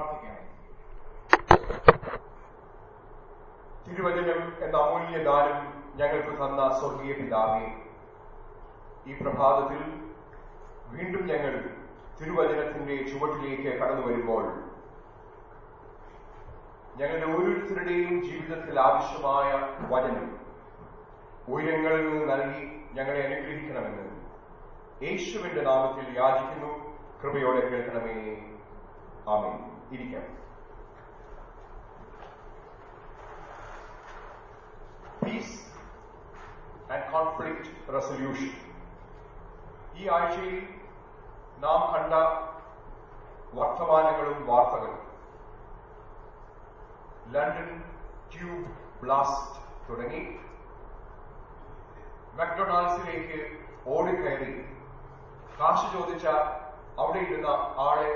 പ്രാർത്ഥിക്കണം തിരുവചനം എന്ന അമൂല്യ ദാനം ഞങ്ങൾക്ക് തന്ന സ്വർഗീയ പിതാവേ ഈ പ്രഭാതത്തിൽ വീണ്ടും ഞങ്ങൾ തിരുവചനത്തിന്റെ ചുവട്ടിലേക്ക് കടന്നു വരുമ്പോൾ ഞങ്ങളുടെ ഓരോരുത്തരുടെയും ജീവിതത്തിൽ ആവശ്യമായ വചനം ഉയരങ്ങളിൽ നിന്ന് നൽകി ഞങ്ങളെ അനുഗ്രഹിക്കണമെന്ന് യേശുവിന്റെ നാമത്തിൽ യാചിക്കുന്നു. കൃപയോടെ കേൾക്കണമേ. ആമേൻ. ഇരിക്കാം പീസ് ആൻഡ് കോൺഫ്ലിക്റ്റ് റെസൊല്യൂഷൻ ഈ ആഴ്ചയിൽ നാം കണ്ട വർത്തമാനങ്ങളും വാർത്തകളും ലണ്ടൻ ട്യൂബ് ബ്ലാസ്റ്റ് തുടങ്ങി മക്ഡൊണാൾഡ്സിലേക്ക് ഓടിക്കയറി കാശ് ചോദിച്ച അവിടെ ഇരുന്ന ആളെ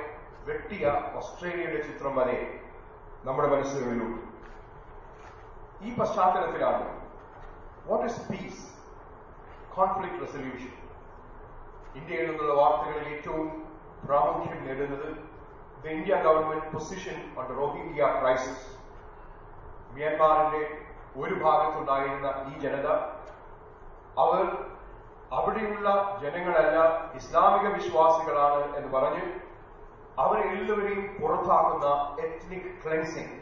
വെട്ടിയ ഓസ്ട്രേലിയയുടെ ചിത്രം വരെ നമ്മുടെ മനസ്സുകളിലുണ്ട് ഈ പശ്ചാത്തലത്തിലാണ് what is peace conflict resolution ഇന്ത്യയിൽ നിന്നുള്ള വാർത്തകളിൽ ഏറ്റവും പ്രാമുഖ്യം നേടുന്നത് the India government position on Rohingya crisis മ്യാൻമാറിന്റെ ഒരു ഭാഗത്തുണ്ടായിരുന്ന ഈ ജനത അവർ അവിടെയുള്ള ജനങ്ങളല്ല ഇസ്ലാമിക വിശ്വാസികളാണ് എന്ന് പറഞ്ഞ് അവരെ എല്ലാവരെയും പുറത്താക്കുന്ന എത്നിക് ക്ലെൻസിംഗ്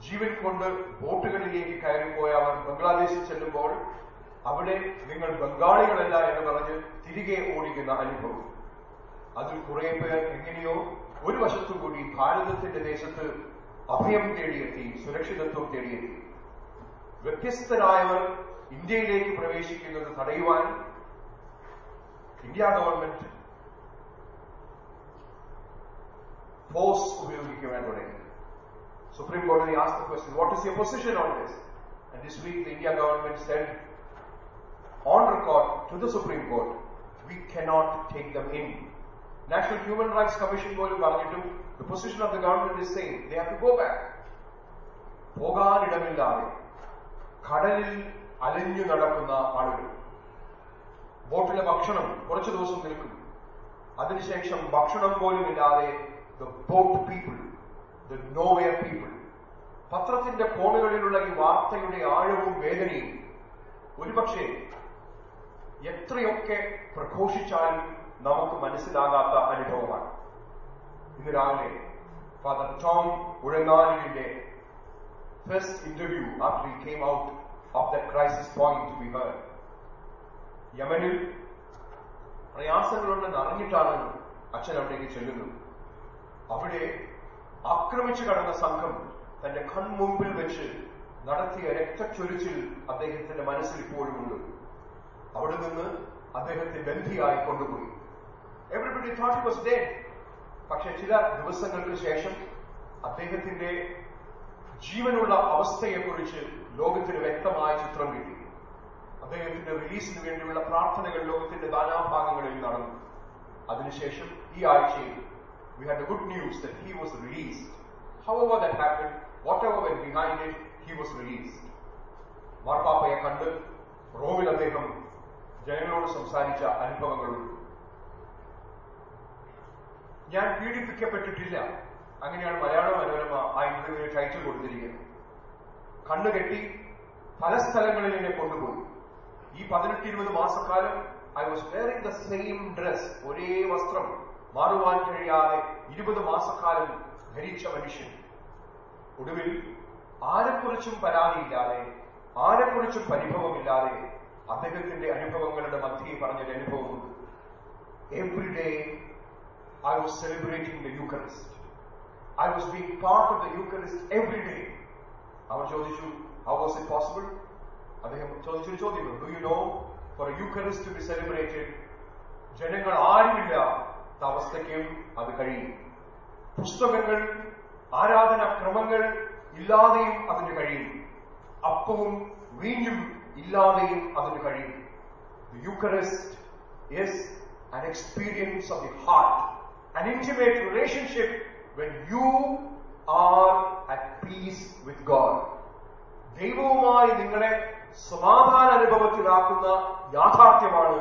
ജീവൻ കൊണ്ട് ബോട്ടുകളിലേക്ക് കയറിപ്പോയ അവർ ബംഗ്ലാദേശിൽ ചെല്ലുമ്പോൾ അവിടെ നിങ്ങൾ ബംഗാളികളല്ല എന്ന് പറഞ്ഞ് തിരികെ ഓടിക്കുന്ന അനുഭവം. അതിൽ കുറെ പേർ എങ്ങനെയോ ഒരു വശത്തു കൂടി ഭാരതത്തിന്റെ ദേശത്ത് അഭയം തേടിയെത്തി സുരക്ഷിതത്വം തേടിയെത്തി. വ്യത്യസ്തരായവർ ഇന്ത്യയിലേക്ക് പ്രവേശിക്കുന്നത് തടയുവാൻ ഇന്ത്യ ഗവൺമെന്റ് ഫോഴ്സ് ഉപയോഗിക്കുവാൻ തുടങ്ങി Supreme Court asked the question, what is your position on this? And this week the India government said on record to the Supreme Court, we cannot take them in. National Human Rights Commission പോലും പറഞ്ഞിട്ടും the position of the government is saying they have to go back. പോകാനിടമില്ലാതെ കടലിൽ അലഞ്ഞു നടക്കുന്ന ആളുകൾ ബോട്ടിലെ ഭക്ഷണം കുറച്ചു ദിവസം നിൽക്കും അതിനുശേഷം ഭക്ഷണം പോലും ഇല്ലാതെ the boat people the nowhere people പത്രത്തിന്റെ കോണുകളിലുള്ള ഈ വാർത്തയുടെ ആഴവും വേദനയും ഒരുപക്ഷെ എത്രയൊക്കെ പ്രഘോഷിച്ചാലും നമുക്ക് മനസ്സിലാകാത്ത അനുഭവമാണ്. ഇന്ന് രാവിലെ father Tom ഉഴങ്ങാലിന്റെ first interview after he came out of the crisis point we heard. യമനിൽ പ്രയാസങ്ങളുണ്ടെന്ന് അറിഞ്ഞിട്ടാണ് അച്ഛൻ അവിടേക്ക് ചെല്ലുന്നത്. അവിടെ ആക്രമിച്ചു കടന്ന സംഘം തന്റെ കൺമുമ്പിൽ വെച്ച് നടത്തിയ രക്തച്ചൊരിച്ചിൽ അദ്ദേഹത്തിന്റെ മനസ്സിൽ ഇപ്പോഴുമുണ്ട് അവിടെ നിന്ന് അദ്ദേഹത്തെ ബന്ധിയായി കൊണ്ടുപോയി. എവറിബഡി തോട്ട് വാസ് ഡേ പക്ഷെ ചില ദിവസങ്ങൾക്ക് ശേഷം അദ്ദേഹത്തിന്റെ ജീവനുള്ള അവസ്ഥയെക്കുറിച്ച് ലോകത്തിന് വ്യക്തമായ ചിത്രം കിട്ടി. അദ്ദേഹത്തിന്റെ റിലീസിന് വേണ്ടിയുള്ള പ്രാർത്ഥനകൾ ലോകത്തിന്റെ നാനാഭാഗങ്ങളിൽ നടന്നു. അതിനുശേഷം ഈ ആഴ്ചയിൽ we had the good news that he was released. However that happened, whatever went behind it, he was released. മാർപ്പാപ്പയെ കണ്ട് റോമിൽ അദ്ദേഹം ജനങ്ങളോട് സംസാരിച്ച അനുഭവങ്ങളുണ്ട് ഞാൻ പീഡിപ്പിക്കപ്പെട്ടിട്ടില്ല അങ്ങനെയാണ് മലയാള മനോരമ ആ ഇന്റർവ്യൂവിന് ടൈറ്റിൽ കൊടുത്തിരിക്കുന്നത് കണ്ണുകെട്ടി പല സ്ഥലങ്ങളിൽ എന്നെ കൊണ്ടുപോയി ഈ പതിനെട്ട് ഇരുപത് മാസക്കാലം I was wearing the same dress ഒരേ വസ്ത്രം മാറുവാൻ കഴിയാതെ ഇരുപത് മാസക്കാലം ധരിച്ച മനുഷ്യൻ. ഒടുവിൽ ആരെക്കുറിച്ചും പരാതിയില്ലാതെ ആരെക്കുറിച്ചും പരിഭവമില്ലാതെ അദ്ദേഹത്തിന്റെ അനുഭവങ്ങളുടെ മധ്യേ പറഞ്ഞൊരു അനുഭവമുണ്ട് every day I was celebrating the Eucharist I was being part of the Eucharist every day അവർ ചോദിച്ചു ഹൗ വാസ് ഇറ്റ് പോസിബിൾ അദ്ദേഹം ചോദിച്ചൊരു ചോദ്യം do you know for Eucharist to be celebrated ജനങ്ങൾ ആരുമില്ല അവസ്ഥയ്ക്കും അത് കഴിയും. പുസ്തകങ്ങൾ ആരാധനാക്രമങ്ങൾ ഇല്ലാതെയും അതിന് കഴിയും. അപ്പവും വീഞ്ഞും ഇല്ലാതെയും അതിന് കഴിയും. Eucharist is an experience of the heart, an intimate relationship when you are at peace with God. ദൈവവുമായി നിങ്ങളെ സമാധാന അനുഭവത്തിലാക്കുന്ന യാഥാർത്ഥ്യമാണ്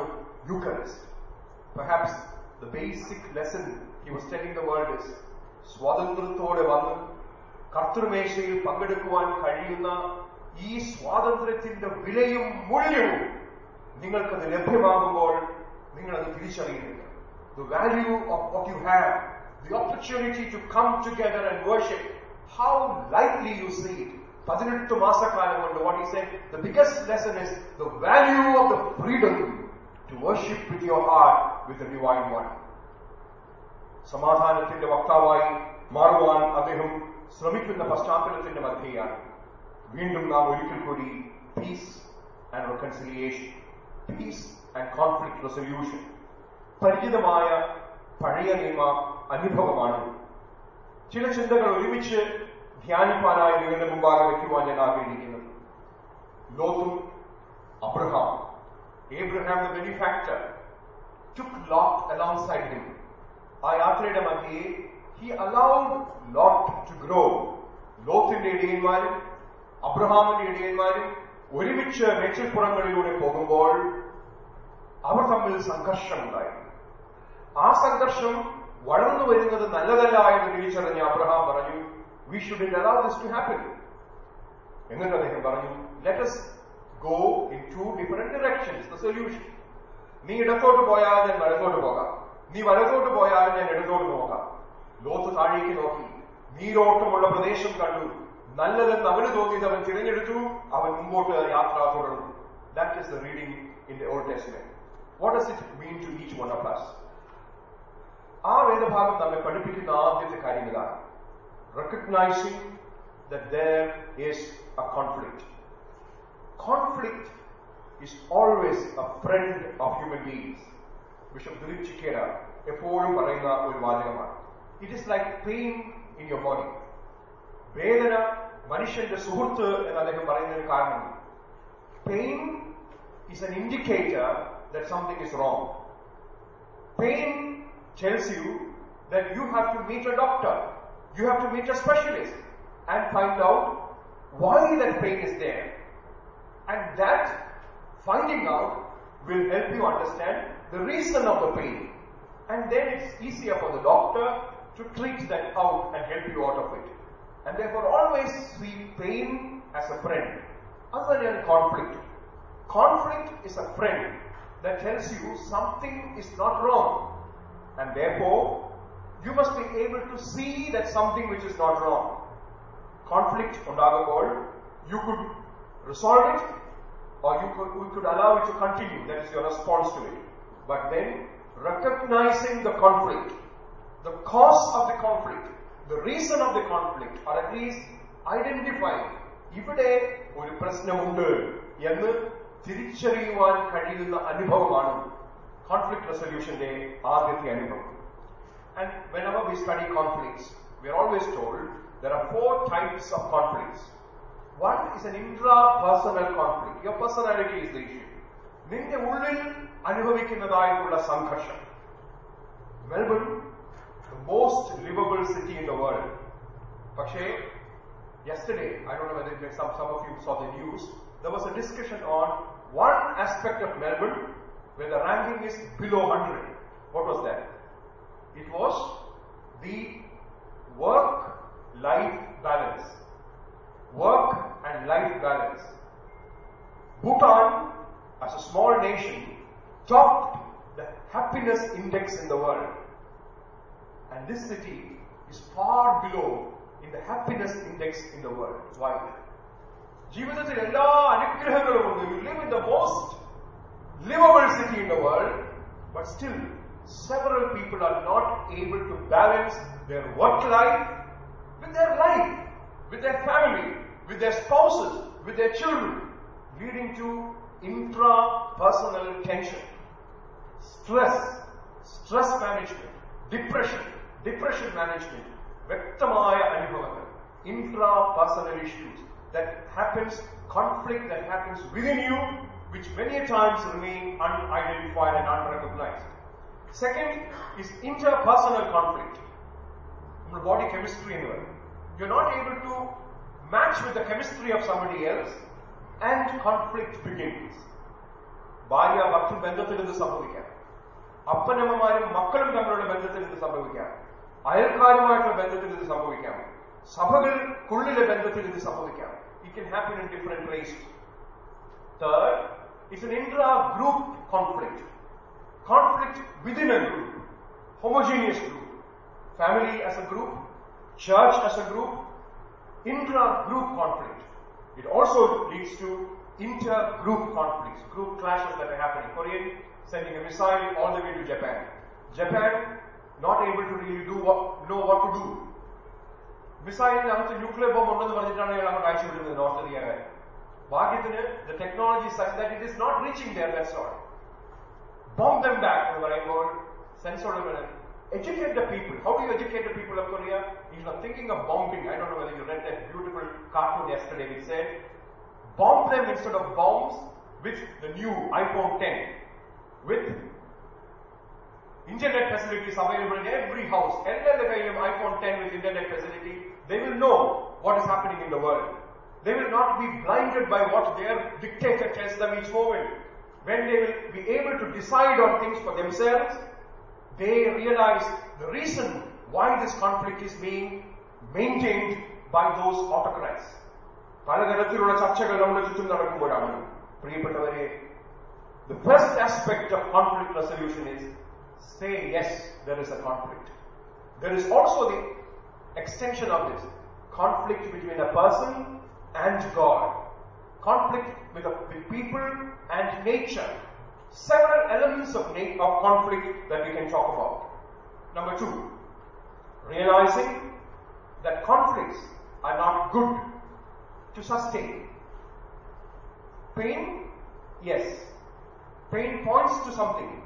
Eucharist Perhaps the basic lesson he was telling the world is സ്വാതന്ത്ര്യത്തോടെ വന്ന് കർത്തൃമേശയിൽ പങ്കെടുക്കുവാൻ കഴിയുന്ന ഈ സ്വാതന്ത്ര്യത്തിന്റെ വിലയും മൂല്യവും നിങ്ങൾക്കത് ലഭ്യമാകുമ്പോൾ നിങ്ങളത് തിരിച്ചറിയുന്നില്ല the value of what you have the opportunity to come together and worship how lightly you see it പതിനെട്ട് മാസക്കാലം കൊണ്ട് what is the biggest lesson is the value of the freedom to worship with your heart with the divine one സമാധാനത്തിന്റെ വക്താവായി മാറുവാൻ അദ്ദേഹം ശ്രമിക്കുന്ന പശ്ചാത്തലത്തിന്റെ മധ്യയാണ്. വീണ്ടും നാം ഒരിക്കൽ കൂടി peace and reconciliation peace and conflict resolution പരിചിതമായ പഴയ നിയമ അനുഭവമാണ്. ചില ചിന്തകൾ ഒരുമിച്ച് ധ്യാനിപ്പാനായി നിങ്ങളുടെ മുമ്പാകെ വയ്ക്കുവാൻ ഞാൻ ആഗ്രഹിക്കുന്നത് ലോത്തും Abraham. Abraham the benefactor took Lot alongside him. ആ യാത്രയുടെ മധ്യേ he allowed Lot to grow ലോത്തിന്റെ ഇടയന്മാരും അബ്രഹാമിന്റെ ഇടയന്മാരും ഒരുമിച്ച് മേച്ചിൽപ്പുറങ്ങളിലൂടെ പോകുമ്പോൾ അവർ തമ്മിൽ സംഘർഷമുണ്ടായി. ആ സംഘർഷം വളർന്നു വരുന്നത് നല്ലതല്ല എന്ന് തിരിച്ചറിഞ്ഞ അബ്രഹാം പറഞ്ഞു we should allow this to happen എന്നിട്ട് അദ്ദേഹം പറഞ്ഞു let's go in to different directions the solution നീ ഇടത്തോട്ട് പോയാൽ ഞാൻ വലത്തോട്ട് പോകാം നീ വലത്തോട്ട് പോയാൽ ഞാൻ ഇടത്തോട്ട് പോകാം ലോത്ത് താഴേക്ക് നോക്കി നീരോട്ടമുള്ള പ്രദേശം കണ്ടു നല്ലതെന്ന് അവന് തോന്നിയത് അവൻ തിരഞ്ഞെടുത്തു അവൻ മുമ്പോട്ട് യാത്ര തുടർന്നു that is the reading in the Old Testament what does it mean to each one of us ആ വേദഭാഗം നമ്മെ പഠിപ്പിക്കുന്ന ആദ്യത്തെ കാര്യം ഇതാണ് recognising that there is a conflict. Conflict is always a friend of human beings. Bishop Dileep ചിക്കേര എപ്പോഴും പറയുന്ന ഒരു വാചകമാണ് it is like pain in your body വേദന മനുഷ്യന്റെ സുഹൃത്ത് എന്ന് അദ്ദേഹം പറയുന്നതിന് കാരണം pain is an indicator that something is wrong. Pain tells you that you have to meet a doctor, you have to meet a specialist and find out why that pain is there. And that finding out will help you understand the reason of the pain. And then it's easier for the doctor to treat that out and help you out of it. And therefore always see pain as a friend, other than conflict. Conflict is a friend that tells you something is not wrong. And therefore, you must be able to see that something which is not wrong. Conflict on the other world, you could resolve it or you could, you could allow it to continue. That is your response to it. But then, recognizing the conflict, the cause of the conflict, the reason of the conflict, or at least identifying ഇവിടെ ഒരു പ്രശ്നമുണ്ട് എന്ന് തിരിച്ചറിയുവാൻ കഴിയുന്ന അനുഭവമാണ് conflict റെസൊല്യൂഷന്റെ ആദ്യത്തെ അനുഭവം and whenever we study conflicts, we are always told there are four types of conflicts. One is an intrapersonal conflict. Your personality is the issue. നിന്റെ ഉള്ളിൽ അനുഭവിക്കുന്നതായിട്ടുള്ള സംഘർഷം Melbourne the most livable city in the world. പക്ഷേ yesterday, I don't know whether you- some, some of you saw the news, there was a discussion on one aspect of Melbourne where the ranking is below 100. What was that? It was the work-life balance. Work and life balance. Bhutan, as a small nation, topped the happiness index in the world. And this city is far below in the happiness index in the world. Why? ജീവിതത്തിൽ എല്ലാ അനുഗ്രഹങ്ങളും ഉണ്ട് you live in the most livable city in the world but still several people are not able to balance their work life with their life, with their family, with their spouses, with their children, leading to intrapersonal tension, stress, stress management, depression, depression management, വ്യക്തമായ അനുഭവങ്ങൾ intrapersonal issues that happens, conflict that happens within you, which many times remain unidentified and unrecognized. Second is interpersonal conflict. നമ്മുടെ body chemistry എന്ന് പറയും. You're not able to match with the chemistry of somebody else and conflict begins. ഭാര്യ ഭർത്തൃ ബന്ധത്തിൽ ഇത് സംഭവിക്കാം അപ്പനമ്മമാരും മക്കളും തമ്മിലുള്ള ബന്ധത്തിൽ ഇത് സംഭവിക്കാം അയൽക്കാരുമായിട്ടുള്ള ബന്ധത്തിൽ ഇത് സംഭവിക്കാം സഭകൾക്കുള്ളിലെ ബന്ധത്തിൽ ഇത് സംഭവിക്കാം it can happen in different place third it's an intra group conflict conflict within A group homogeneous group family as a group church as a group intra group conflict it also leads to inter group conflicts group clashes that are happening korean sending a missile all the way to japan japan not able to really do what, know what to do മിസൈലിനകത്ത് nuclear bomb ഉണ്ടെന്ന് പറഞ്ഞിട്ടാണ് ഇയാൾ അങ്ങോട്ട് അയച്ചു വിടുന്നത് north കൊറിയക്കാരെ ഭാഗ്യത്തിന് the technology such that it is not reaching there that's all bomb them back എന്ന് പറയുമ്പോൾ സെൻസോടെ Educate the people. How do you educate the people of Korea? Instead you're thinking of bombing, I don't know whether you read that beautiful cartoon yesterday which said, bomb them instead of bombs with the new iPhone 10, with internet facilities available in every house. And then if I have iPhone 10 with internet facility, they will know what is happening in the world. They will not be blinded by what their dictator tells them each moment. When they will be able to decide on things for themselves, they realize the reason why this conflict is being maintained by those autocrats. പലതരത്തിലുള്ള ചർച്ചകൾ നമ്മുടെ ചുറ്റും നടക്കുമ്പോഴാണ് പ്രിയപ്പെട്ടവരെ the first aspect of conflict resolution is say yes, there is a conflict. There is also the extension of this conflict between a person and God, conflict with, a, with people and nature. Several elements of, na- of conflict that we can talk about. Number two, realizing that conflicts are not good to sustain. Pain, yes. Pain points to something,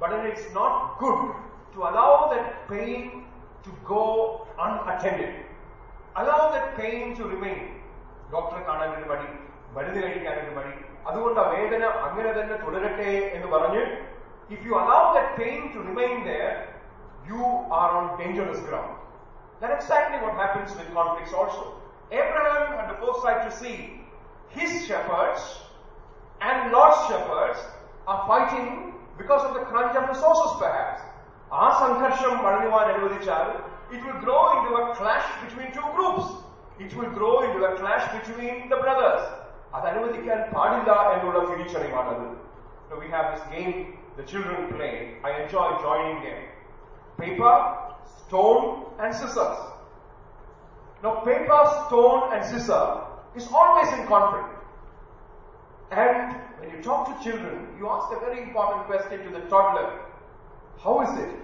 but then it's not good to allow that pain to go unattended. Allow that pain to remain. ഡോക്ടറെ കാണാനൊരു മടി മരുന്ന് കഴിക്കാനൊരു മടി if you allow അങ്ങനെ pain to remain there, you are on dangerous ground. That's exactly what happens with conflicts also. Abraham had the foresight to see his shepherds and Lot's shepherds are fighting because of the crunch of resources perhaps. ആ സംഘർഷം വളരുവാൻ അനുവദിച്ചാൽ it will grow into a clash between two groups. It will grow into a clash between the brothers. അത് അനുവദിക്കാൻ പാടില്ല എന്നുള്ള തിരിച്ചറിവാണത് So we have this game the children play. I enjoy joining them. Paper, stone, and scissors. Now, paper, stone, and scissor is always in conflict. And when you talk to children, you ask a very important question to the toddler. How is it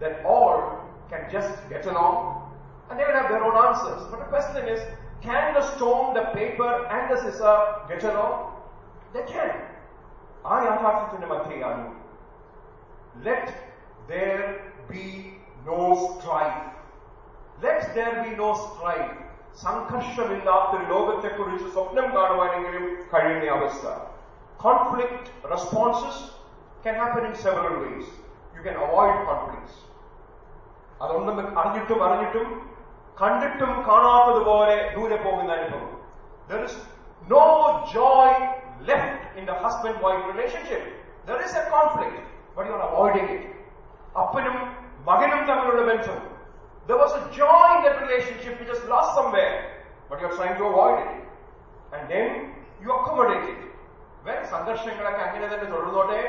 that all can just get along? And they will have their own answers. But the question is, can the stone, the paper, and the scissor get along? They can. ആ യാഥാർത്ഥ്യത്തിന്റെ മധ്യയാണ് let there be no strife. Let there be no strife. സംഘർഷമില്ലാത്തൊരു ലോകത്തെക്കുറിച്ച് സ്വപ്നം കാണുവാനെങ്കിലും കഴിയുന്ന അവസ്ഥ conflict responses can happen in several ways you can avoid conflicts അതുണ്ടെന്ന് അറിഞ്ഞിട്ടും അറിഞ്ഞിട്ടും കണ്ടിട്ടും കാണാത്തതുപോലെ ദൂരെ പോകുന്ന അനുഭവം there is no joy left in the husband wife relationship there is a conflict but you are avoiding it അപ്പനും മകനും തമ്മിലുള്ള ബന്ധം There was a joy in that relationship which is lost somewhere, but you're trying to avoid it. And then you accommodate it. When സംഘർഷങ്ങളൊക്കെ അങ്ങനെ തന്നെ തുടർന്നോട്ടെ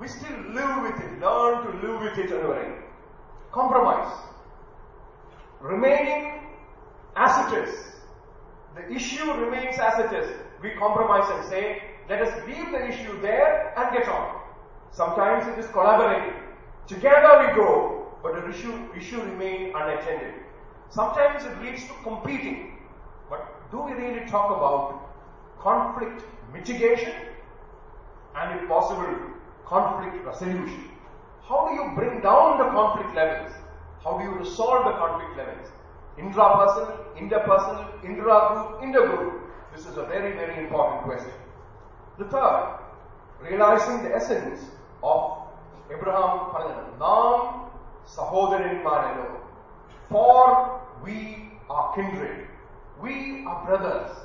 we still live with it, learn to live with it എന്ന് പറയും compromise remaining as it is. The issue remains as it is. We compromise and say let us leave the issue there and get on. Sometimes it is collaborating. Together we go but the issue, issue remain unattended. Sometimes it leads to competing. But do we really talk about conflict mitigation and if possible conflict resolution? How do you bring down the conflict levels? How do you resolve the conflict levels? Intrapersonal, interpersonal, intra-group, intergroup. This is a very, very important question. The third, realizing the essence of Abraham Nam Sahodharinmanano. For we are kindred. We are brothers.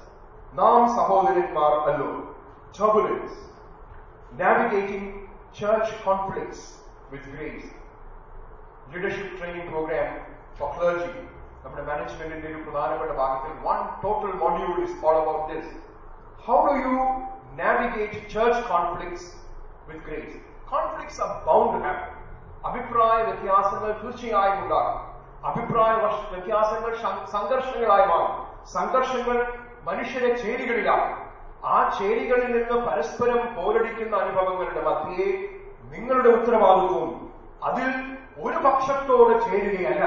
Nam Sahodharinmar allo. Turbulence. Navigating church conflicts with grace. Leadership training program for clergy നമ്മുടെ മാനേജ്മെന്റിന്റെ ഒരു പ്രധാനപ്പെട്ട ഭാഗത്തിൽ one total module is all about this how do you navigate church conflicts with grace conflicts are bound happen അഭിപ്രായ വ്യത്യാസങ്ങൾ തീർച്ചയായും ഉണ്ടാകും. അഭിപ്രായ വ്യത്യാസങ്ങൾ സംഘർഷങ്ങളായി മാറും. സംഘർഷങ്ങൾ മനുഷ്യരെ ചേരികളിലാകും ആ ചേരികളിൽ നിന്ന് പരസ്പരം പോരടിക്കുന്ന അനുഭവങ്ങളുടെ മധ്യേ നിങ്ങളുടെ ഉത്തരവാദിത്വവും അതിൽ ഒരു പക്ഷത്തോട് ചേരുകയല്ല.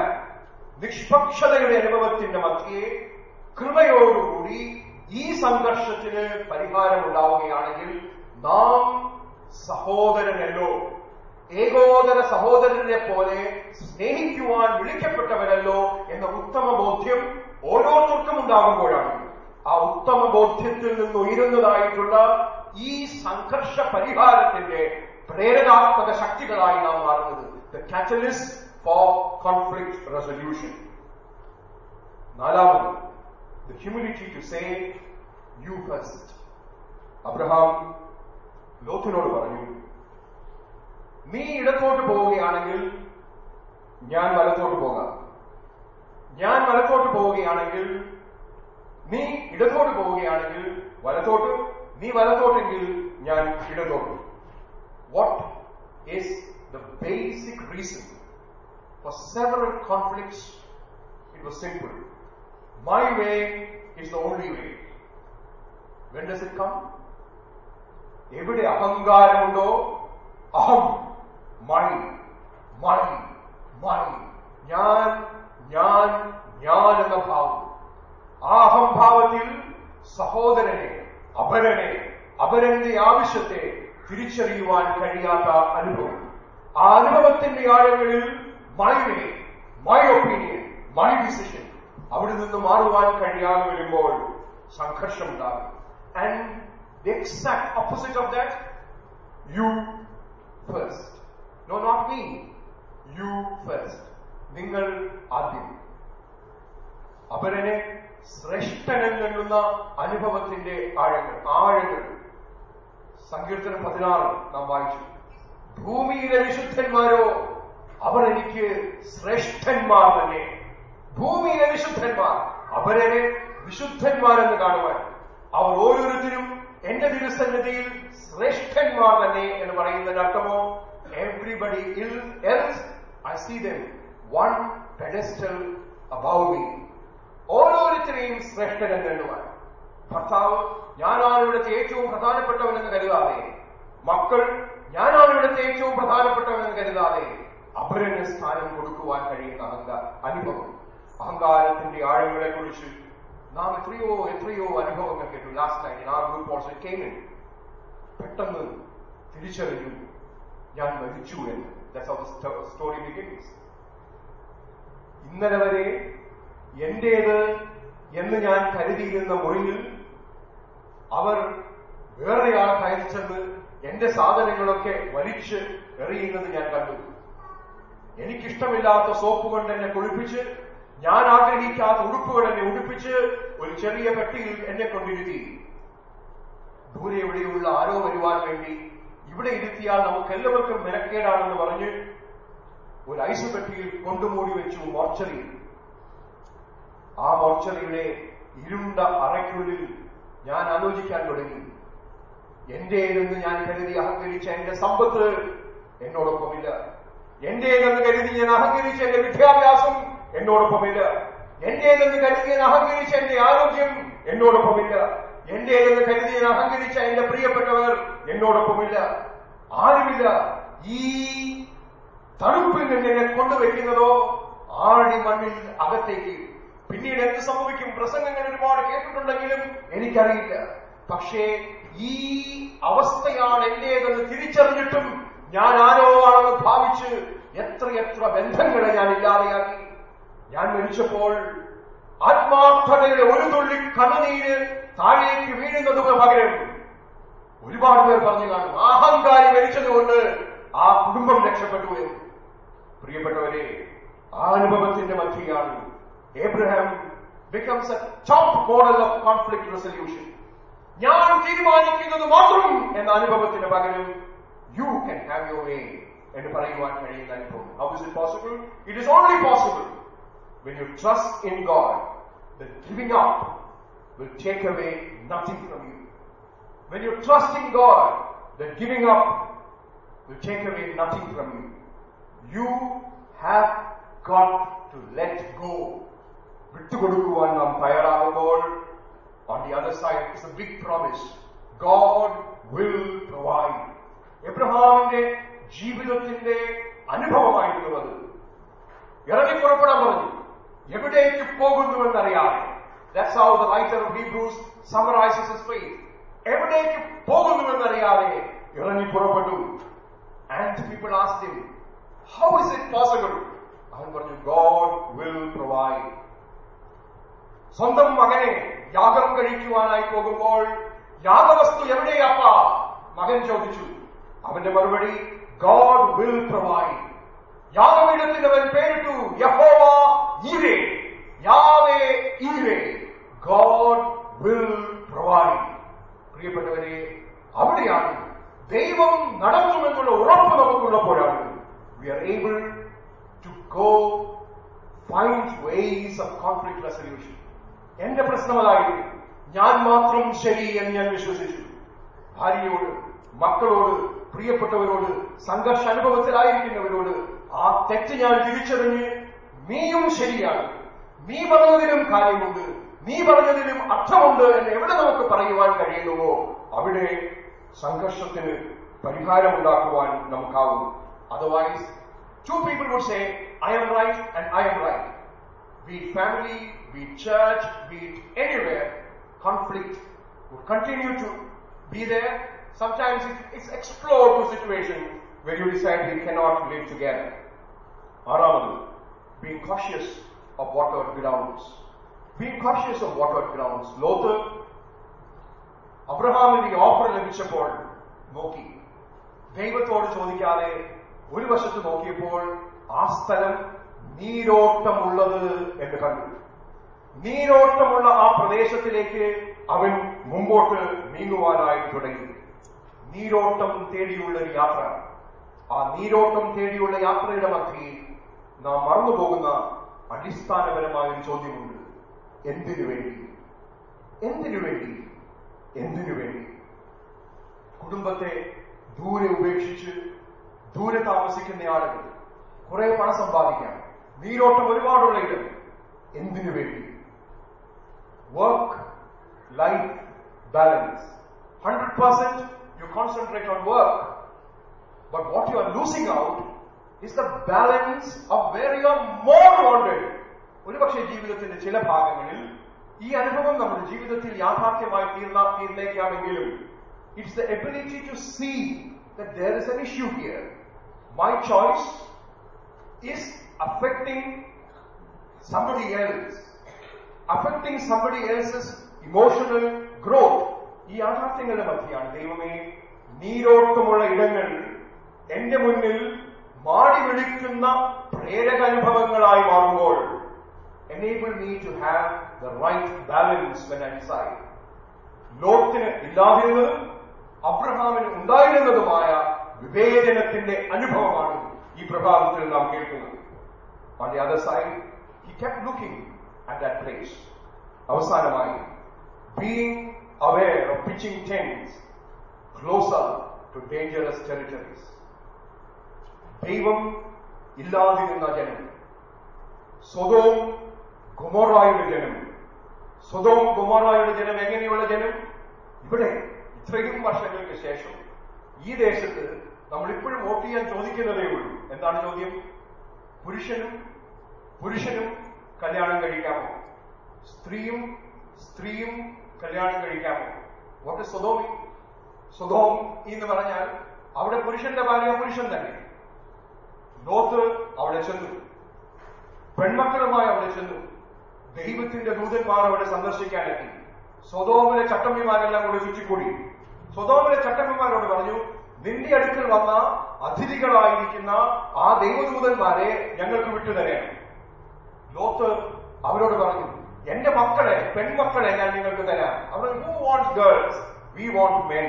നിഷ്പക്ഷതയുടെ അനുഭവത്തിന്റെ മധ്യേ കൃപയോടുകൂടി ഈ സംഘർഷത്തിന് പരിഹാരമുണ്ടാവുകയാണെങ്കിൽ നാം സഹോദരനല്ലോ. ഏകോദര സഹോദരനെ പോലെ സ്നേഹിക്കുവാൻ വിളിക്കപ്പെട്ടവരല്ലോ എന്ന ഉത്തമ ബോധ്യം ഓരോരുത്തർക്കും ഉണ്ടാകുമ്പോഴാണ്. ആ ഉത്തമ ബോധ്യത്തിൽ നിന്ന് ഉയരുന്നതായിട്ടുള്ള ഈ സംഘർഷ പരിഹാരത്തിന്റെ പ്രേരകാത്മക ശക്തികളായി നാം മാറുന്നത്. The catalyst four conflict resolution നാലാമത് the humility to say you first Abraham ലോത്തിനോട് പറഞ്ഞു നീ ഇടത്തോട്ട് പോവുകയാണെങ്കിൽ ഞാൻ വലത്തോട്ട് പോകാം ഞാൻ വലത്തോട്ട് പോവുകയാണെങ്കിൽ നീ ഇടത്തോട്ട് പോവുകയാണെങ്കിൽ വലത്തോട്ട് നീ വലത്തോട്ടെങ്കിൽ ഞാൻ ഇടത്തോട്ട് what is the basic reason for several conflicts it was simple my way is the only way when does it come എവിടെ അഹങ്കാരമുണ്ടോ അഹം മൈ മൈ മൈ ഞാൻ ഞാൻ ഞാൻ എന്ന ഭാവം ആ അഹംഭാവത്തിൽ സഹോദരനെ അപരനെ അപരന്റെ ആവശ്യത്തെ തിരിച്ചറിയുവാൻ കഴിയാത്ത അനുഭവം ആ അനുഭവത്തിന്റെ ആഴങ്ങളിൽ way my opinion my decision അവിടെ നിന്ന് മാറുവാൻ കഴിയാതെ വരുമ്പോൾ സംഘർഷം ഉണ്ടാകും. And exact opposite of that you first no not me you first നിങ്ങൾ ആദ്യം. അപരനെ ശ്രേഷ്ഠനെന്നുള്ള അനുഭവത്തിന്റെ ആഴങ്ങൾ ആഴങ്ങൾ. സങ്കീർത്തനം പതിനാറ് നാം വായിച്ചു. ഭൂമിയിലെ വിശുദ്ധന്മാരോ അവർ എനിക്ക് ശ്രേഷ്ഠന്മാർ തന്നെ. ഭൂമിയിലെ വിശുദ്ധന്മാർ അവരെ വിശുദ്ധന്മാരെന്ന് കാണുവാൻ. അവർ ഓരോരുത്തരും എന്റെ തിരുസന്നിധിയിൽ ശ്രേഷ്ഠന്മാർ തന്നെ എന്ന് പറയുന്നതിന് അർത്ഥമോ? Everybody else I see them on pedestal above me ഓരോരുത്തരെയും ശ്രേഷ്ഠനെന്ന് എണ്ണുവാൻ. ഭർത്താവ് ഞാനാണ് ഇവിടുത്തെ ഏറ്റവും പ്രധാനപ്പെട്ടവനെന്ന് കരുതാതെ. മക്കൾ ഞാനാണ് ഇവിടുത്തെ ഏറ്റവും പ്രധാനപ്പെട്ടവനെന്ന് കരുതാതെ അപരന് സ്ഥാനം കൊടുക്കുവാൻ കഴിയുന്ന അഹങ്കാര അനുഭവം. അഹങ്കാരത്തിന്റെ ആഴങ്ങളെ കുറിച്ച് നാം എത്രയോ എത്രയോ അനുഭവങ്ങൾ കേട്ടു. ലാസ്റ്റ് ടൈം ആ ഗ്രൂപ്പ് ഓൾസോ കേമിൻ പെട്ടെന്ന് തിരിച്ചറിഞ്ഞു ഞാൻ മരിച്ചു എന്ന്. സ്റ്റോറി ബിഗിൻസ് ഇന്നലെ വരെ എന്റേത് എന്ന് ഞാൻ കരുതിയിരുന്ന മൊഴിയിൽ അവർ വേറെയാൾ കയറിച്ചെന്ന് എന്റെ സാധനങ്ങളൊക്കെ വലിച്ച് എറിയുന്നത് ഞാൻ കണ്ടു. എനിക്കിഷ്ടമില്ലാത്ത സോപ്പ് കൊണ്ട് എന്നെ കുളിപ്പിച്ച് ഞാൻ ആഗ്രഹിക്കാത്ത ഉടുപ്പുകൾ എന്നെ ഉടുപ്പിച്ച് ഒരു ചെറിയ പെട്ടിയിൽ എന്നെ കൊണ്ടിരുത്തി. ദൂരെ എവിടെയുള്ള ആരോ വരുവാൻ വേണ്ടി ഇവിടെ ഇരുത്തിയാൽ നമുക്ക് എല്ലാവർക്കും മെനക്കേടാണെന്ന് പറഞ്ഞ് ഒരു ഐസ് പെട്ടിയിൽ കൊണ്ടുമൂടി വെച്ചു മോർച്ചറിയിൽ ആ മോർച്ചറിയുടെ ഇരുണ്ട അറയ്ക്കുള്ളിൽ ഞാൻ ആലോചിക്കാൻ തുടങ്ങി. എന്റേതെന്ന് ഞാൻ കരുതി അഹങ്കരിച്ച എന്റെ സമ്പത്ത് എന്നോടൊപ്പമില്ല. എന്റേതെന്ന് കരുതി ഞാൻ അഹങ്കരിച്ച എന്റെ വിദ്യാഭ്യാസം എന്നോടൊപ്പമില്ല. എന്റേതെന്ന് കരുതി ഞാൻ അഹങ്കരിച്ച എന്റെ ആരോഗ്യം എന്നോടൊപ്പമില്ല. എന്റേതെന്ന് കരുതി ഞാൻ അഹങ്കരിച്ച എന്റെ പ്രിയപ്പെട്ടവർ എന്നോടൊപ്പമില്ല. ആരുമില്ല. ഈ തണുപ്പിൽ നിന്ന് എന്നെ കൊണ്ടുവയ്ക്കുന്നതോ ആഴി മണ്ണിൽ അകത്തേക്ക്. പിന്നീട് എന്ത് സംഭവിക്കും? പ്രസംഗങ്ങൾ ഒരുപാട് കേട്ടിട്ടുണ്ടെങ്കിലും എനിക്കറിയില്ല. പക്ഷേ ഈ അവസ്ഥയാണ് എന്റേതെന്ന് തിരിച്ചറിഞ്ഞിട്ടും ഞാൻ ആരോ ആണെന്ന് ഭാവിച്ച് എത്ര ബന്ധങ്ങളെ ഞാൻ ഇല്ലാതെയാക്കി. ഞാൻ മരിച്ചപ്പോൾ ആത്മാർത്ഥതയുടെ ഒരു തുള്ളി കണ്ണുനീര് താഴേക്ക് വീഴുന്നത് പകരം ഒരുപാട് പേർ പറഞ്ഞു കാണും അഹങ്കാരി മരിച്ചതുകൊണ്ട് ആ കുടുംബം രക്ഷപ്പെട്ടു എന്ന്. പ്രിയപ്പെട്ടവരെ ആ അനുഭവത്തിന്റെ മധ്യയാണ് Abraham becomes a top model of conflict resolution. ഞാൻ തീരുമാനിക്കുന്നത് മാത്രം എന്ന അനുഭവത്തിന് പകരം യു ക്യാൻ ഹാവ് യുവർ വേ എന്ന് പറയുവാൻ കഴിയുന്ന അനുഭവം how is it possible it is only possible when you trust in God the giving up will take away nothing from you when you trust in God the giving up will take away nothing from you you have got to let go വിട്ടുകൊടുക്കുവാൻ നാം തയ്യാറാകുമ്പോൾ on the other side is a big promise God will provide എബ്രഹാമിന്റെ ജീവിതത്തിന്റെ അനുഭവമായിരുന്നു അത് ഇറങ്ങി പുറപ്പെടാൻ പറഞ്ഞു എവിടേക്ക് പോകുന്നുവെന്നറിയാതെ That's how the writer of Hebrews summarizes his faith. എവിടേക്ക് പോകുന്നുവെന്നറിയാതെ ഇറങ്ങി പുറപ്പെട്ടു and people asked him, how is it possible? അവൻ പറഞ്ഞു God will provide. സ്വന്തം മകനെ യാഗം കഴിക്കുവാനായി പോകുമ്പോൾ യാഗവസ്തു എവിടെയപ്പ? മകൻ ചോദിച്ചു. അവന്റെ മറുപടി ഗോഡ് വിൽ പ്രൊവൈഡ്. യാഗപീഠത്തിന് അവൻ പേരിട്ടു Jehovah Jireh Yahweh Jireh God will provide. പ്രിയപ്പെട്ടവരെ അവിടെയാണ് ദൈവം നടത്തുമെന്നുള്ള ഉറപ്പ് നമുക്കുള്ളപ്പോഴാണ്. We are able to go find ways of conflict resolution എന്റെ പ്രശ്നം അതായിരിക്കും ഞാൻ മാത്രം ശരി എന്ന് ഞാൻ വിശ്വസിച്ചു. ഭാര്യയോട് മക്കളോട് പ്രിയപ്പെട്ടവരോട് സംഘർഷ അനുഭവത്തിലായിരിക്കുന്നവരോട് ആ തെറ്റ് ഞാൻ തിരിച്ചറിഞ്ഞ് നീയും ശരിയാണ്. നീ പറഞ്ഞതിലും കാര്യമുണ്ട്. നീ പറഞ്ഞതിലും അർത്ഥമുണ്ട് എന്ന് എവിടെ നമുക്ക് പറയുവാൻ കഴിയുന്നുവോ അവിടെ സംഘർഷത്തിന് പരിഹാരമുണ്ടാക്കുവാൻ നമുക്കാവും otherwise two people would say I'm right and I'm right be it family, be it church, be it anywhere, conflict will continue to be there. Sometimes it, it's explored to a situation where you decide we cannot live together. ആറാമത് being cautious of watered grounds. Being cautious of watered grounds. Lot അബ്രഹാമിന്റെ ഈ offer ലഭിച്ചപ്പോൾ നോക്കി ദൈവത്തോട് ചോദിക്കാതെ ഒരു വശത്ത് നോക്കിയപ്പോൾ ആ സ്ഥലം നീരോട്ടമുള്ളത് എന്ന് കണ്ടു. നീരോട്ടമുള്ള ആ പ്രദേശത്തിലേക്ക് അവൻ മുമ്പോട്ട് നീങ്ങുവാനായി തുടങ്ങി. നീരോട്ടം തേടിയുള്ള ഒരു യാത്ര. ആ നീരോട്ടം തേടിയുള്ള യാത്രയുടെ മധ്യയിൽ നാം മറന്നുപോകുന്ന അടിസ്ഥാനപരമായ ഒരു ചോദ്യമുണ്ട്. എന്തിനു വേണ്ടി? എന്തിനു വേണ്ടി? എന്തിനു വേണ്ടി? കുടുംബത്തെ ദൂരെ ഉപേക്ഷിച്ച് ദൂരെ താമസിക്കുന്ന ആളുകൾ കുറെ പണം സമ്പാദിക്കാം. നീരോട്ടം ഒരുപാടുള്ള ഇടം എന്തിനു വേണ്ടി work life balance hundred percent you concentrate on work but what you are losing out is the balance of where you are more wanted ഒരുപക്ഷെ ജീവിതത്തിന്റെ ചില ഭാഗങ്ങളിൽ ഈ അനുഭവം നമ്മുടെ ജീവിതത്തിൽ യാഥാർത്ഥ്യമായി തീർന്ന തീർന്നേക്കാമെങ്കിലും it's the ability to see that there is an issue here. My choice is affecting somebody else, affecting somebody else's emotional growth. ഈ യാഥാർത്ഥ്യങ്ങളുടെ മധ്യയാണ് ദൈവമേ നീരോട്ടമുള്ള ഇടങ്ങൾ എന്റെ മുന്നിൽ മാടി വിളിക്കുന്ന പ്രേരകാനുഭവങ്ങളായി മാറുമ്പോൾ enable me to have the right balance when I decide. ലോകത്തിന് ഇല്ലാതിരുന്നതും അബ്രഹാമിന് ഉണ്ടായിരുന്നതുമായ വിവേചനത്തിന്റെ അനുഭവമാണ് ഈ പ്രഭാതത്തിൽ നാം കേൾക്കുന്നത് On the other side, he kept looking at that place. അവസാനമായി being aware of pitching tents closer to dangerous territories. ദൈവം ഇല്ലാതിരുന്ന ജനം സ്വതവും ഗുമോറായുടെ ജനം സ്വതവും ഗുമോറായുടെ ജനം എങ്ങനെയുള്ള ജനം ഇവിടെ ഇത്രയും വർഷങ്ങൾക്ക് ശേഷം ഈ ദേശത്ത് നമ്മൾ ഇപ്പോഴും വോട്ട് ചെയ്യാൻ ചോദിക്കുന്നതേ ഉള്ളൂ എന്താണ് ചോദ്യം പുരുഷനും പുരുഷനും കല്യാണം കഴിക്കാമോ സ്ത്രീയും സ്ത്രീയും കല്യാണം കഴിക്കാമോ വോട്ട് സ്വതോമി സ്വതോം എന്ന് പറഞ്ഞാൽ അവിടെ പുരുഷന്റെ ഭാര്യ പുരുഷൻ തന്നെ. ലോത്ത് അവിടെ ചെന്നു. പെൺമക്കളുമായി അവിടെ ചെന്നു. ദൈവത്തിന്റെ ദൂതന്മാർ അവിടെ സന്ദർശിക്കാനെത്തി. സ്വതോമിലെ ചട്ടമ്പിമാരെല്ലാം കൂടെ ചുറ്റിക്കൂടി. സ്വതോമിലെ ചട്ടമ്പിമാരോട് പറഞ്ഞു നിന്റെ അടുക്കൽ വന്ന അതിഥികളായിരിക്കുന്ന ആ ദൈവദൂതന്മാരെ ഞങ്ങൾക്ക് വിട്ടുതരണം ലോത്ത് അവരോട് പറഞ്ഞു എന്റെ മക്കളെ പെൺമക്കളെ ഞാൻ നിങ്ങൾക്ക് തരാം. അവർ who wants girls we want men.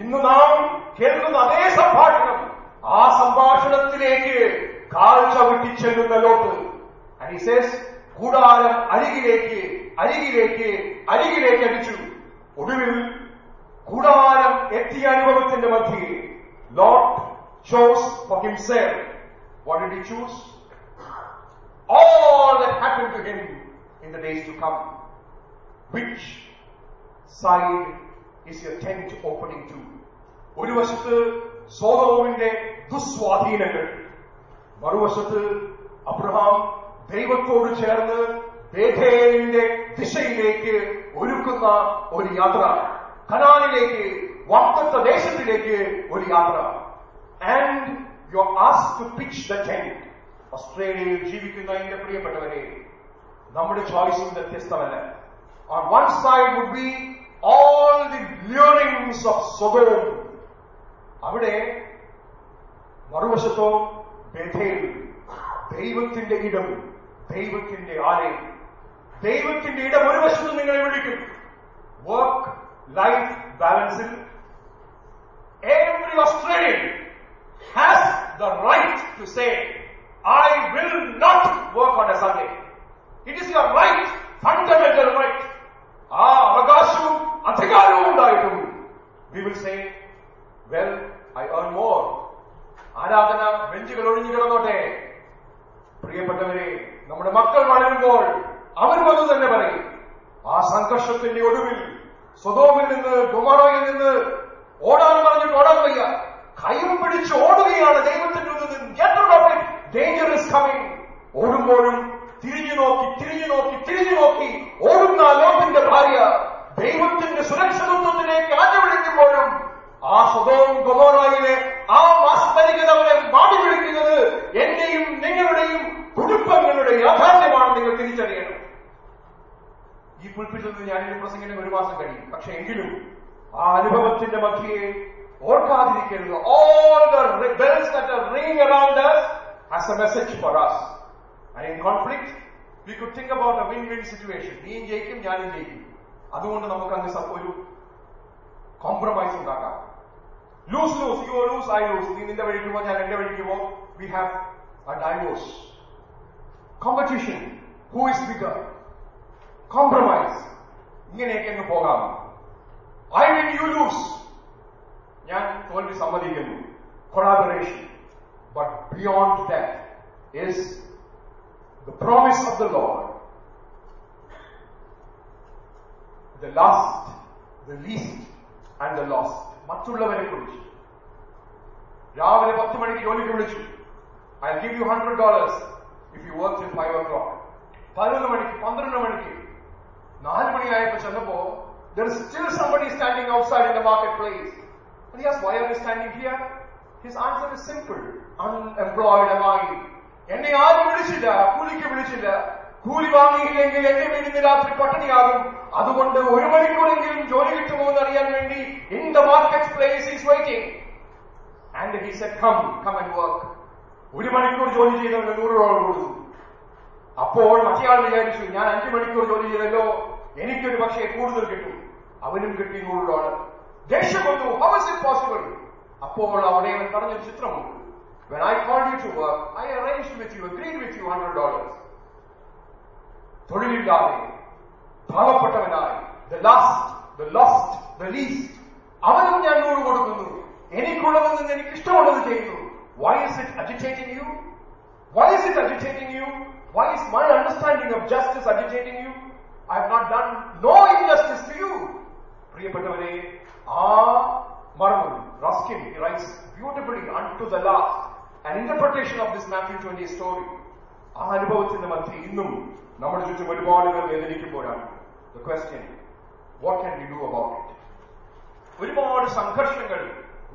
ഇന്ന് നാം കേൾക്കുന്ന അതേ സംഭാഷണം ആ സംഭാഷണത്തിലേക്ക് കാഴ്ച വിട്ടിച്ചെല്ലുന്ന ലോട്ട് കൂടാരം അരികിലേക്ക് അരികിലേക്ക് അരികിലേക്ക് അടിച്ചു. ഒടുവിൽ കൂടാരം എത്തിയ അനുഭവത്തിന്റെ മധ്യേ Lot chose for what choose all happen to him in the days to come which side is you tent opening to ഒരു വശത്ത് സോതവുവിന്റെ ദുസ്വാധീനങ്ങൾ മറുവശത്ത് അബ്രഹാം ദൈവത്തോട് ചേർന്ന് ബേഥേലിന്റെ ദിശയിലേക്ക് ഒരുക്കുന്ന ഒരു യാത്ര. കനാലിലേക്ക് വാക്തത്വ ദേശത്തിലേക്ക് ഒരു യാത്ര. And you has to pitch the tent ഓസ്ട്രേലിയയിൽ ജീവിക്കുന്ന എന്റെ പ്രിയപ്പെട്ടവരെ നമ്മുടെ ചോയ്സും വ്യത്യസ്തമല്ല. On one side would be all the lurings of സ്വതവും അവിടെ മറുവശത്തോ ബഥേൽ ദൈവത്തിന്റെ ഇടം ദൈവത്തിന്റെ ആലയം. ദൈവത്തിന്റെ ഇടം ഒരു വശത്ത് നിങ്ങളെ വിളിക്കും work life ബാലൻസിൽ every Australian has the right to say, I will not work on a Sunday. It is your right, fundamental right. ആ അവകാശവും അധികാരവും ഉണ്ടായിട്ടും we will say well I earn more ആരാധന ബെഞ്ചുകൾ ഒഴിഞ്ഞു കിടന്നോട്ടെ പ്രിയപ്പെട്ടവരെ നമ്മുടെ മക്കൾ വളരുമ്പോൾ അവരും അത് തന്നെ പറയും ആ സംഘർഷത്തിന്റെ ഒടുവിൽ സ്വതോമിൽ നിന്ന് ഗുമറയിൽ നിന്ന് ഓടാൻ പറഞ്ഞിട്ട് ഓടാൻ വയ്യ. കോംപ്രമൈസ് ഉണ്ടാക്കാം lose lose you lose I lose നീ നിന്റെ വഴിക്ക് പോ ഞാൻ എന്റെ വഴിക്ക് പോ we have a divorce competition who is bigger compromise ഇങ്ങനെയൊക്കെ അങ്ങ് പോകാം ഐ വിൻ യു ലൂസ് ഞാൻ തോൽവി സമ്മതിക്കുന്നു collaboration but beyond that is the promise of the load the last the least and the lost മറ്റുള്ളവരെ കുറിച്ച് രാവിലെ പത്ത് മണിക്ക് ജോലിക്ക് വിളിച്ചു I give you hundred dollars if you work in five o'clock പതിനൊന്ന് മണിക്ക് പന്ത്രണ്ട് മണിക്ക് നാല് മണിയായപ്പോ ചെന്നപ്പോ there is still somebody standing outside in the marketplace. And he asked, why are you standing here? His answer is simple. Unemployed am I. എന്നെ ആരും വിളിച്ചില്ല കൂലിക്ക് വിളിച്ചില്ല കൂലി വാങ്ങിയില്ലെങ്കിൽ എന്റെ വീടിന് രാത്രി പട്ടിണിയാകും. അതുകൊണ്ട് ഒരു മണിക്കൂറെങ്കിലും ജോലി കിട്ടുമോ എന്ന് അറിയാൻ വേണ്ടി in the market place is waiting and he said come come and work ഒരു മണിക്കൂർ ജോലി ചെയ്തവന് നൂറ് ഡോളർ കൊടുത്തു. അപ്പോൾ മറ്റേയാൾ വിചാരിച്ചു ഞാൻ അഞ്ചു മണിക്കൂർ ജോലി ചെയ്തല്ലോ. എനിക്കൊരു പക്ഷേ കൂടുതൽ കിട്ടും. അവനും കിട്ടി നൂറ് ഡോളർ ദേഷ്യം വന്നു. ഹൗ ഇസ് ഇറ്റ് പോസിബിൾ അപ്പോൾ അവിടെ അവൻ പറഞ്ഞൊരു ചിത്രമുണ്ട് When I called you to work, I arranged with you, agreed with you hundred dollars. തൊഴിലില്ലാതെ പാവപ്പെട്ടവനായി the last the lost the least അവനും ഞാൻ നൂറ് കൊടുക്കുന്നു എനിക്കുള്ളതിൽ നിന്ന് എനിക്ക് ഇഷ്ടമുള്ളത് ചെയ്യുന്നു why is it agitating you why is it agitating you why is my understanding of justice agitating you I have not done no injustice to you പ്രിയപ്പെട്ടവരെ ആ മർമ്മം Ruskin rights beautifully unto the last an interpretation of this Matthew 20 story ആ അനുഭവത്തിന്റെ മധ്യ ഇന്നും നമ്മുടെ ചുറ്റും ഒരുപാട് പേർ വേദനിക്കുമ്പോഴാണ് the question what can we do about it ഒരുപാട് സംഘർഷങ്ങൾ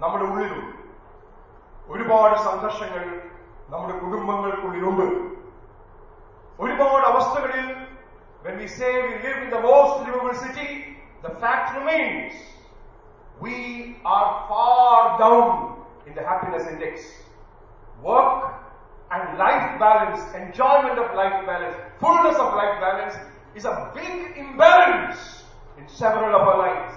നമ്മുടെ ഉള്ളിലുണ്ട് ഒരുപാട് സംഘർഷങ്ങൾ നമ്മുടെ കുടുംബങ്ങൾക്കുള്ളിലുണ്ട് ഒരുപാട് അവസ്ഥകളിൽ when we say we live in the most livable city the fact remains we are far down in the happiness index work and life balance, enjoyment of life balance, fullness of life balance is a big imbalance in several of our lives.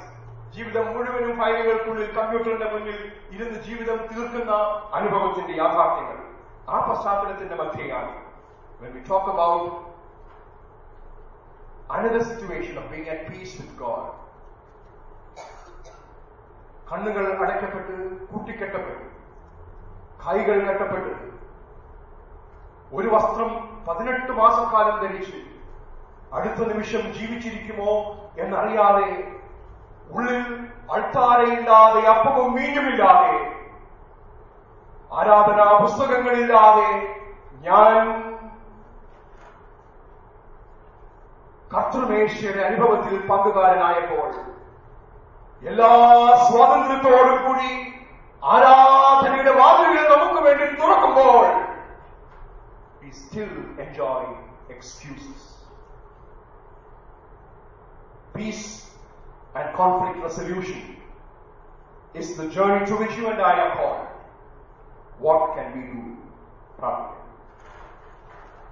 ജീവിതം മുഴുവനും ഫയലുകൾക്കുള്ളിൽ കമ്പ്യൂട്ടറിന്റെ മുന്നിൽ ഇരുന്ന് ജീവിതം തീർക്കുന്ന അനുഭവത്തിന്റെ യാഥാർത്ഥ്യങ്ങൾ ആ പശ്ചാത്തലത്തിന്റെ മധ്യയാണ് when we talk about another situation of being at peace with God കണ്ണുകൾ അടയ്ക്കപ്പെട്ട് കൂട്ടിക്കെട്ടപ്പെട്ടു കൈകൾ കെട്ടപ്പെട്ട് ഒരു വസ്ത്രം പതിനെട്ട് മാസക്കാലം ധരിച്ച്. അടുത്ത നിമിഷം ജീവിച്ചിരിക്കുമോ എന്നറിയാതെ ഉള്ളിൽ അൾത്താരയില്ലാതെ അപ്പവും മീനുമില്ലാതെ ആരാധനാ പുസ്തകങ്ങളില്ലാതെ ഞാൻ കർത്തൃമേശയുടെ അനുഭവത്തിൽ പങ്കുകാരനായപ്പോൾ എല്ലാ സ്വാതന്ത്ര്യത്തോടും കൂടി ആരാധനയുടെ we still enjoy excuses. Peace and conflict resolution is the journey to which you and I are called. What can we do? പ്രാർത്ഥന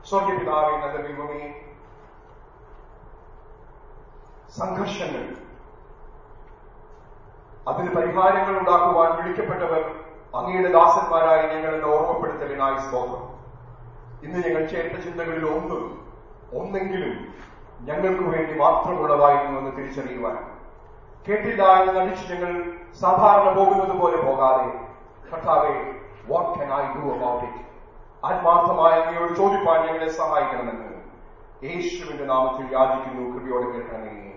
സ്വർഗപിതാവെ നല്ല ദൈവമേ സംഘർഷങ്ങൾ അതിന് പരിഹാരങ്ങൾ ഉണ്ടാക്കുവാൻ വിളിക്കപ്പെട്ടവർ അങ്ങയുടെ ദാസന്മാരായി ഞങ്ങളെന്ന് ഓർമ്മപ്പെടുത്തലിനായി സ്തോത്രം ഇന്ന് ഞങ്ങൾ ചേട്ട ചിന്തകളിൽ ഒന്ന് ഒന്നെങ്കിലും ഞങ്ങൾക്ക് വേണ്ടി മാത്രമുള്ളതായിരുന്നു എന്ന് തിരിച്ചറിയുവാൻ. കേട്ടില്ല എന്ന് നടിച്ച് ഞങ്ങൾ സാധാരണ പോകുന്നത് പോലെ പോകാതെ കർത്താവെ what can I do about it ആത്മാർത്ഥമായ അങ്ങയോട് ചോദിപ്പാൻ ഞങ്ങളെ സഹായിക്കണമെന്ന് യേശുവിന്റെ നാമത്തിൽ യാചിക്കുന്നു. കൃപയോടെ കേൾക്കണമേ